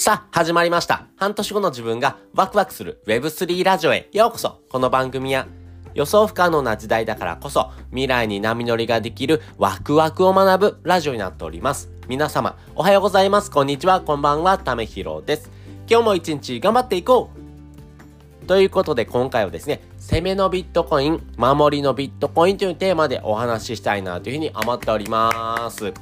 さあ、始まりました。半年後の自分がワクワクする Web3 ラジオへようこそこの番組は予想不可能な時代だからこそ未来に波乗りができるワクワクを学ぶラジオになっております。皆様、おはようございます。こんにちは。こんばんは。ためひろです。今日も一日頑張っていこうということで今回はですね、攻めのビットコイン、守りのビットコインというテーマでお話ししたいなというふうに思っております。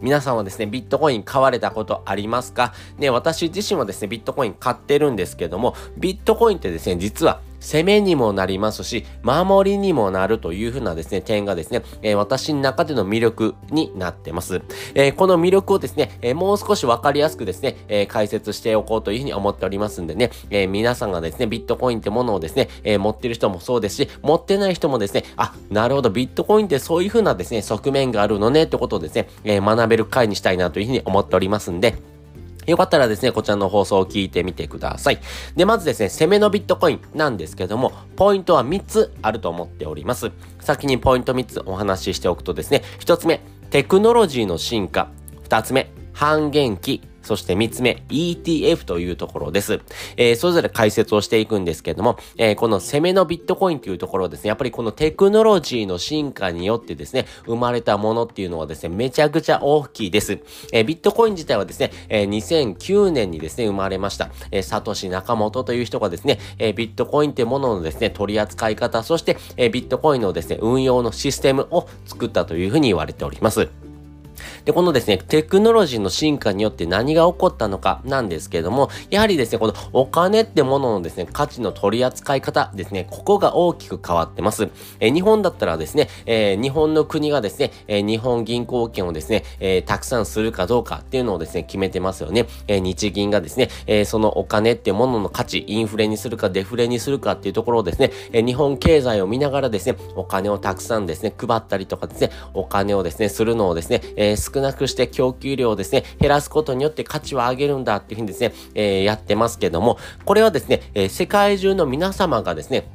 皆さんはですね、ビットコイン買われたことありますか？ね、私自身はですね、ビットコイン買ってるんですけども、ビットコインってですね、実は攻めにもなりますし、守りにもなるというふうなですね、点がですね、えー、私の中での魅力になってます。えー、この魅力をですね、えー、もう少しわかりやすくですね、え解説しておこうというふうに思っておりますんでね、え皆さんがですね、ビットコインってものをですね、え持ってる人もそうですし、持ってない人もですね、あ、なるほど、ビットコインってそういうふうなですね、側面があるのねってことをですね、え学べる回にしたいなというふうに思っておりますんで、よかったらですね、こちらの放送を聞いてみてください。で、まずですね、攻めのビットコインなんですけども、ポイントは3つあると思っております。先にポイント3つお話ししておくとですね、1つ目、テクノロジーの進化。2つ目、半減期。そして3つ目、ETF というところです。えー、それぞれ解説をしていくんですけども、えー、この攻めのビットコインというところですね、やっぱりこのテクノロジーの進化によってですね、生まれたものっていうのはですね、めちゃくちゃ大きいです。えー、ビットコイン自体はですね、え2009年にですね、生まれました。えサトシ・ナカモトという人がですね、えビットコインってもののですね、取り扱い方、そして、えビットコインのですね、運用のシステムを作ったというふうに言われております。で、このですね、テクノロジーの進化によって何が起こったのかなんですけれども、やはりですね、このお金ってもののですね、価値の取り扱い方ですね、ここが大きく変わってます。え日本だったらですね、えー、日本の国がですね、え、日本銀行券をですね、えー、たくさんするかどうかっていうのをですね、決めてますよね。え日銀がですね、えそのお金ってものの価値、インフレにするかデフレにするかっていうところをですね、え日本経済を見ながらですね、お金をたくさんですね、配ったりとかですね、お金をですね、するのをですね、え少なくして供給量をですね、減らすことによって価値を上げるんだっていうふうにですね、えー、やってますけども、これはですね、えー、世界中の皆様がですね、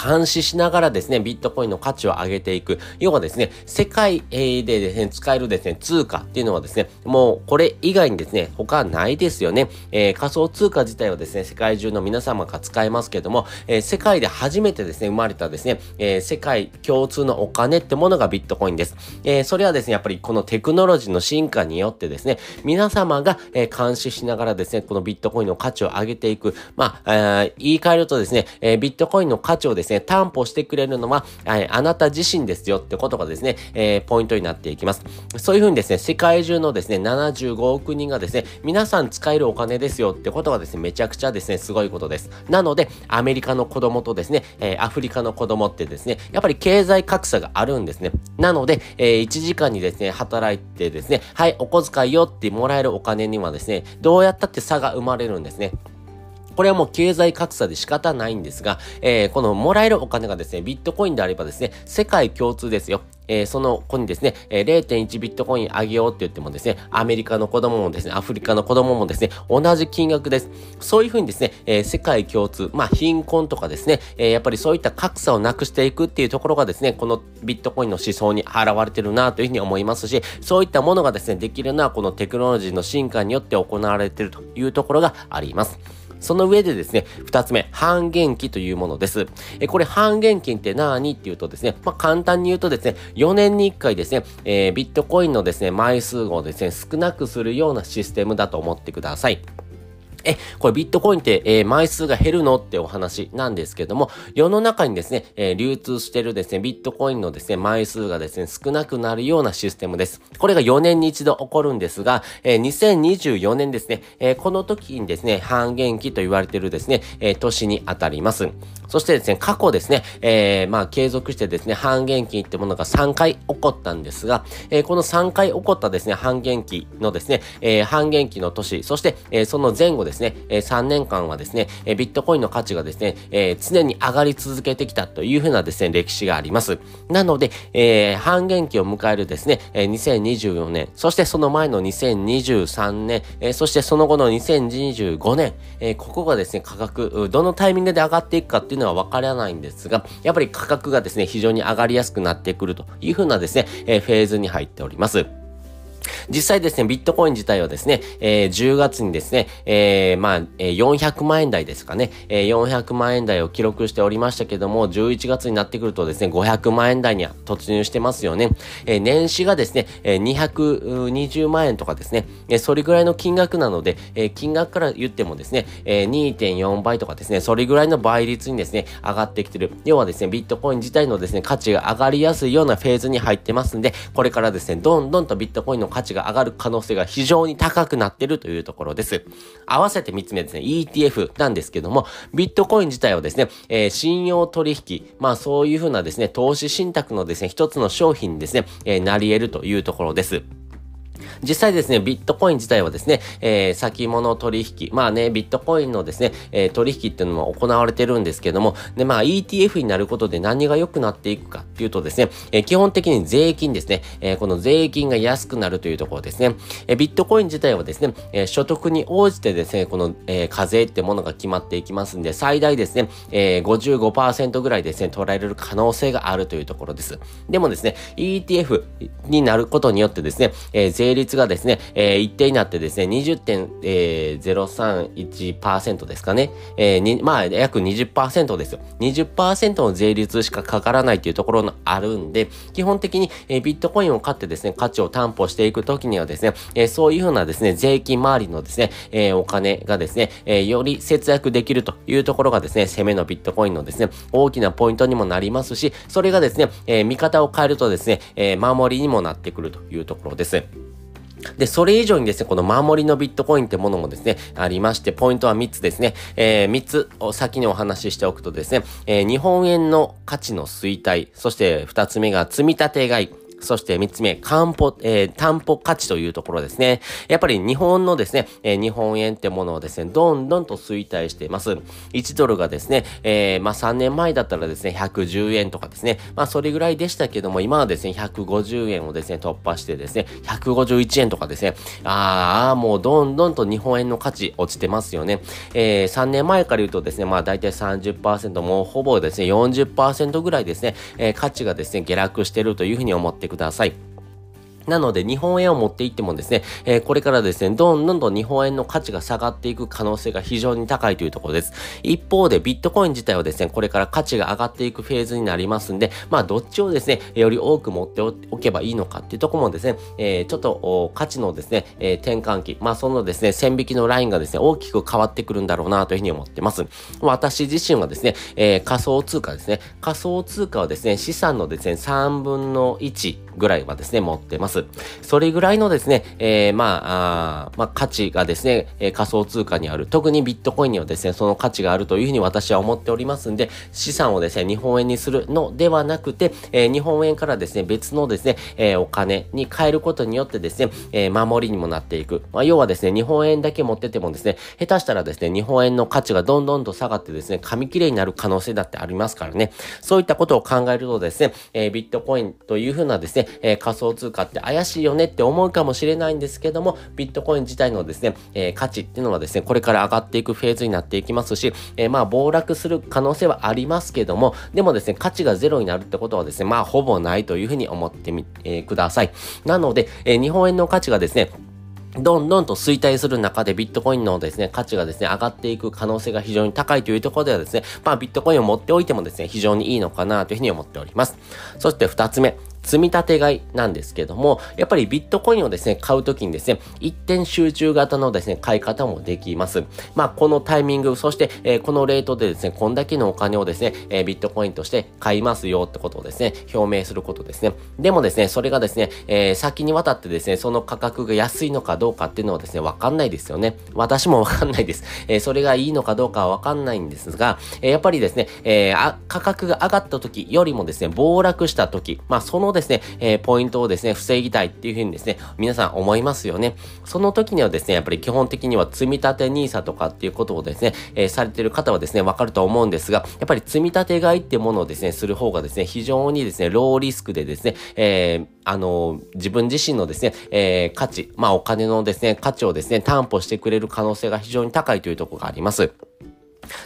監視しながらですね、ビットコインの価値を上げていく。要はですね、世界でですね、使えるですね、通貨っていうのはですね、もうこれ以外にですね、他ないですよね。えー、仮想通貨自体はですね、世界中の皆様が使えますけども、えー、世界で初めてですね、生まれたですね、えー、世界共通のお金ってものがビットコインです。えそれはですね、やっぱりこのテクノロジーの進化によってですね、皆様が、え監視しながらですね、このビットコインの価値を上げていく。まあ、言い換えるとですね、えビットコインの価値をですね、ですね、担保してくれるのは、はい、あなた自身ですよってことがですね、え、ポイントになっていきます。そういうふうにですね、世界中のですね、75億人がですね、皆さん使えるお金ですよってことはですね、めちゃくちゃですね、すごいことです。なので、アメリカの子供とですね、え、アフリカの子供ってですね、やっぱり経済格差があるんですね。なので、え、1時間にですね、働いてですね、はい、お小遣いよってもらえるお金にはですね、どうやったって差が生まれるんですね。これはもう経済格差で仕方ないんですが、えー、このもらえるお金がですね、ビットコインであればですね、世界共通ですよ。えー、その子にですね、えー、0.1ビットコインあげようって言ってもですね、アメリカの子供もですね、アフリカの子供もですね、同じ金額です。そういうふうにですね、えー、世界共通、まあ貧困とかですね、え、やっぱりそういった格差をなくしていくっていうところがですね、このビットコインの思想に現れてるなというふうに思いますし、そういったものがですね、できるのはこのテクノロジーの進化によって行われているというところがあります。その上でですね、二つ目、半減期というものです。えこれ半減期って何っていうとですね、まあ、簡単に言うとですね、4年に1回ですね、えー、ビットコインのですね、枚数をですね、少なくするようなシステムだと思ってください。え、これビットコインって、えー、枚数が減るのってお話なんですけども、世の中にですね、えー、流通してるですね、ビットコインのですね、枚数がですね、少なくなるようなシステムです。これが4年に一度起こるんですが、えー、2024年ですね、えこの時にですね、半減期と言われてるですね、え年に当たります。そしてですね、過去ですね、えまあ、継続してですね、半減期ってものが3回起こったんですが、えこの3回起こったですね、半減期のですね、え半減期の年、そして、えその前後ですね、え3年間はですね、えビットコインの価値がですね、え常に上がり続けてきたというふうなですね、歴史があります。なので、えー、半減期を迎えるですね、え2024年、そしてその前の2023年、えそしてその後の2025年、えここがですね、価格、どのタイミングで上がっていくかっていうのはわからないんですが、やっぱり価格がですね、非常に上がりやすくなってくるというふうなですね、えフェーズに入っております。実際ですね、ビットコイン自体はですね、えー、10月にですね、えー、まあ、400万円台ですかね、えー、400万円台を記録しておりましたけども、11月になってくるとですね、500万円台には突入してますよね。えー、年始がですね、えー、220万円とかですね、えー、それぐらいの金額なので、えー、金額から言ってもですね、えー、2.4倍とかですね、それぐらいの倍率にですね、上がってきてる。要はですね、ビットコイン自体のですね、価値が上がりやすいようなフェーズに入ってますんで、これからですね、どんどんとビットコインの価値が上がる可能性が非常に高くなってるというところです。合わせて3つ目ですね、ETF なんですけども、ビットコイン自体はですね、えー、信用取引、まあそういうふうなですね、投資信託のですね、一つの商品にですね、えー、なり得るというところです。実際ですね、ビットコイン自体はですね、えー、先物取引、まあね、ビットコインのですね、えー、取引っていうのも行われてるんですけども、で、まあ ETF になることで何が良くなっていくかっていうとですね、えー、基本的に税金ですね、えー、この税金が安くなるというところですね。えー、ビットコイン自体はですね、えー、所得に応じてですね、この、えー、課税ってものが決まっていきますんで、最大ですね、えー、55%ぐらいですね、取られる可能性があるというところです。でもですね、ETF になることによってですね、えー、税率率がですね、えー、一定になってですね、20.031%ですかね。えー、まあ、約20%ですよ。20%の税率しかかからないというところがあるんで、基本的に、えー、ビットコインを買ってですね、価値を担保していくときにはですね、えー、そういうふうなですね、税金周りのですね、えー、お金がですね、えー、より節約できるというところがですね、攻めのビットコインのですね、大きなポイントにもなりますし、それがですね、えー、見方を変えるとですね、えー、守りにもなってくるというところです。で、それ以上にですね、この守りのビットコインってものもですね、ありまして、ポイントは3つですね。えー、3つを先にお話ししておくとですね、えー、日本円の価値の衰退、そして2つ目が積み立て買い、そして三つ目、担保、えー、担保価値というところですね。やっぱり日本のですね、えー、日本円ってものをですね、どんどんと衰退しています。1ドルがですね、えー、まあ3年前だったらですね、110円とかですね、まあそれぐらいでしたけども、今はですね、150円をですね、突破してですね、151円とかですね、ああ、もうどんどんと日本円の価値落ちてますよね。えー、3年前から言うとですね、まあ大体30%、もうほぼですね、40%ぐらいですね、えー、価値がですね、下落してるというふうに思ってください。なので、日本円を持っていってもですね、えー、これからですね、どんどんどん日本円の価値が下がっていく可能性が非常に高いというところです。一方で、ビットコイン自体はですね、これから価値が上がっていくフェーズになりますんで、まあ、どっちをですね、より多く持っておけばいいのかっていうところもですね、えー、ちょっと、価値のですね、えー、転換期、まあ、そのですね、線引きのラインがですね、大きく変わってくるんだろうなというふうに思ってます。私自身はですね、えー、仮想通貨ですね、仮想通貨はですね、資産のですね、3分の1、ぐらいはですね、持ってます。それぐらいのですね、えー、まあ、あまあ、価値がですね、えー、仮想通貨にある。特にビットコインにはですね、その価値があるというふうに私は思っておりますんで、資産をですね、日本円にするのではなくて、えー、日本円からですね、別のですね、え、お金に変えることによってですね、え、守りにもなっていく。まあ、要はですね、日本円だけ持っててもですね、下手したらですね、日本円の価値がどんどんと下がってですね、紙切れになる可能性だってありますからね。そういったことを考えるとですね、え、ビットコインというふうなですね、えー、仮想通貨って怪しいよねって思うかもしれないんですけども、ビットコイン自体のですね、えー、価値っていうのはですね、これから上がっていくフェーズになっていきますし、えー、まあ暴落する可能性はありますけども、でもですね、価値がゼロになるってことはですね、まあほぼないというふうに思ってみ、えー、ください。なので、え日本円の価値がですね、どんどんと衰退する中でビットコインのですね、価値がですね、上がっていく可能性が非常に高いというところではですね、まあビットコインを持っておいてもですね、非常にいいのかなというふうに思っております。そして二つ目。積み立て買いなんですけども、やっぱりビットコインをですね、買うときにですね、一点集中型のですね、買い方もできます。まあ、このタイミング、そして、えー、このレートでですね、こんだけのお金をですね、えー、ビットコインとして買いますよってことをですね、表明することですね。でもですね、それがですね、えー、先にわたってですね、その価格が安いのかどうかっていうのはですね、わかんないですよね。私もわかんないです。えー、それがいいのかどうかはわかんないんですが、えー、やっぱりですね、えー、価格が上がった時よりもですね、暴落した時、まあ、そのですね、ですねえー、ポイントをですね、防ぎたいっていうふうにですね、皆さん思いますよね。その時にはですね、やっぱり基本的には積み立て NISA とかっていうことをですね、えー、されてる方はですね、わかると思うんですが、やっぱり積み立て買いってものをですね、する方がですね、非常にですね、ローリスクでですね、えー、あの、自分自身のですね、え、価値、まあお金のですね、価値をですね、担保してくれる可能性が非常に高いというところがあります。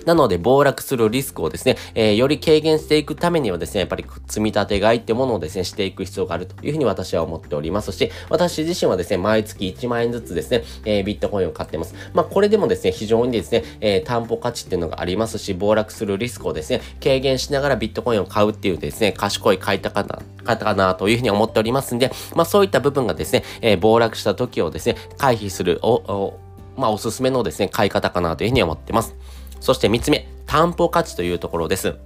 なので、暴落するリスクをですね、えー、より軽減していくためにはですね、やっぱり積み立て買いってものをですね、していく必要があるというふうに私は思っておりますし、私自身はですね、毎月1万円ずつですね、えー、ビットコインを買ってます。まあ、これでもですね、非常にですね、えー、担保価値っていうのがありますし、暴落するリスクをですね、軽減しながらビットコインを買うっていうですね、賢い買い方かな、方かなというふうに思っておりますんで、まあ、そういった部分がですね、えー、暴落した時をですね、回避する、お、おまあ、おすすめのですね、買い方かなというふうに思ってます。そして3つ目、担保価値というところです。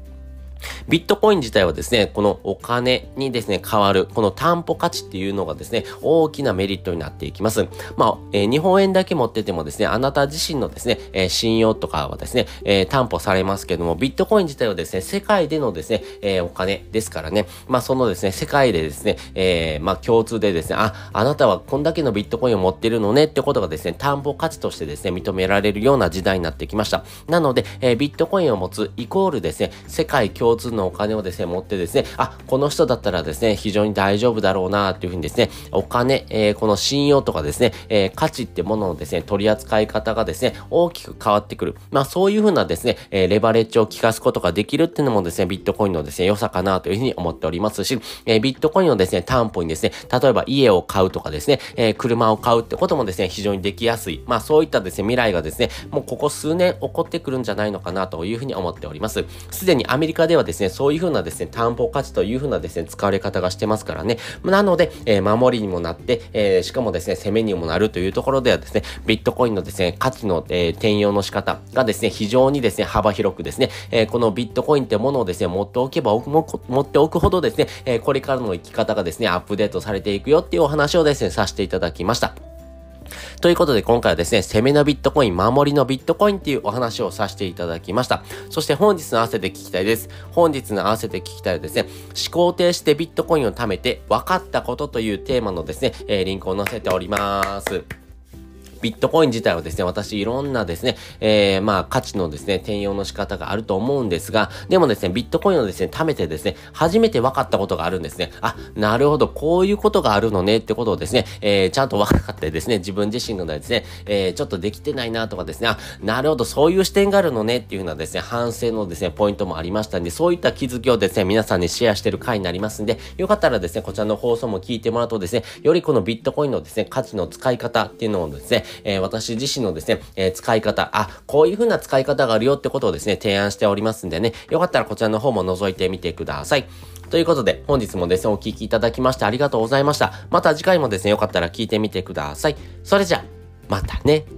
ビットコイン自体はですね、このお金にですね、変わる、この担保価値っていうのがですね、大きなメリットになっていきます。まあ、えー、日本円だけ持っててもですね、あなた自身のですね、えー、信用とかはですね、えー、担保されますけども、ビットコイン自体はですね、世界でのですね、えお金ですからね、まあ、そのですね、世界でですね、えまあ、共通でですね、あ、あなたはこんだけのビットコインを持ってるのねってことがですね、担保価値としてですね、認められるような時代になってきました。なので、えビットコインを持つイコールですね、世界共共通のお金をですね、持ってですね、あ、この人だったらですね、非常に大丈夫だろうなっていうふうにですね、お金、えー、この信用とかですね、えー、価値ってもののですね、取り扱い方がですね、大きく変わってくる。まあそういうふうなですね、えー、レバレッジを効かすことができるっていうのもですね、ビットコインのですね、良さかなというふうに思っておりますし、えー、ビットコインをですね、担保にですね、例えば家を買うとかですね、えー、車を買うってこともですね、非常にできやすい。まあそういったですね、未来がですね、もうここ数年起こってくるんじゃないのかなというふうに思っております。すでにアメリカではですね、そういうふうなですね、担保価値というふうなですね、使われ方がしてますからね。なので、えー、守りにもなって、えー、しかもですね、攻めにもなるというところではですね、ビットコインのですね、価値の、えー、転用の仕方がですね、非常にですね、幅広くですね、えこのビットコインってものをですね、持っておけば持っておくほどですね、えこれからの生き方がですね、アップデートされていくよっていうお話をですね、させていただきました。ということで今回はですね、攻めのビットコイン、守りのビットコインっていうお話をさせていただきました。そして本日の合わせて聞きたいです。本日の合わせて聞きたいはですね、思考停止でビットコインを貯めて分かったことというテーマのですね、えー、リンクを載せております。ビットコイン自体はですね、私いろんなですね、えー、まあ価値のですね、転用の仕方があると思うんですが、でもですね、ビットコインをですね、貯めてですね、初めて分かったことがあるんですね。あ、なるほど、こういうことがあるのねってことをですね、えー、ちゃんと分かってですね、自分自身のですね、えー、ちょっとできてないなとかですね、あ、なるほど、そういう視点があるのねっていうふうなですね、反省のですね、ポイントもありましたんで、そういった気づきをですね、皆さんにシェアしてる回になりますんで、よかったらですね、こちらの放送も聞いてもらうとですね、よりこのビットコインのですね、価値の使い方っていうのをですね、えー、私自身のですね、えー、使い方、あ、こういう風な使い方があるよってことをですね、提案しておりますんでね、よかったらこちらの方も覗いてみてください。ということで、本日もですね、お聴きいただきましてありがとうございました。また次回もですね、よかったら聞いてみてください。それじゃ、またね。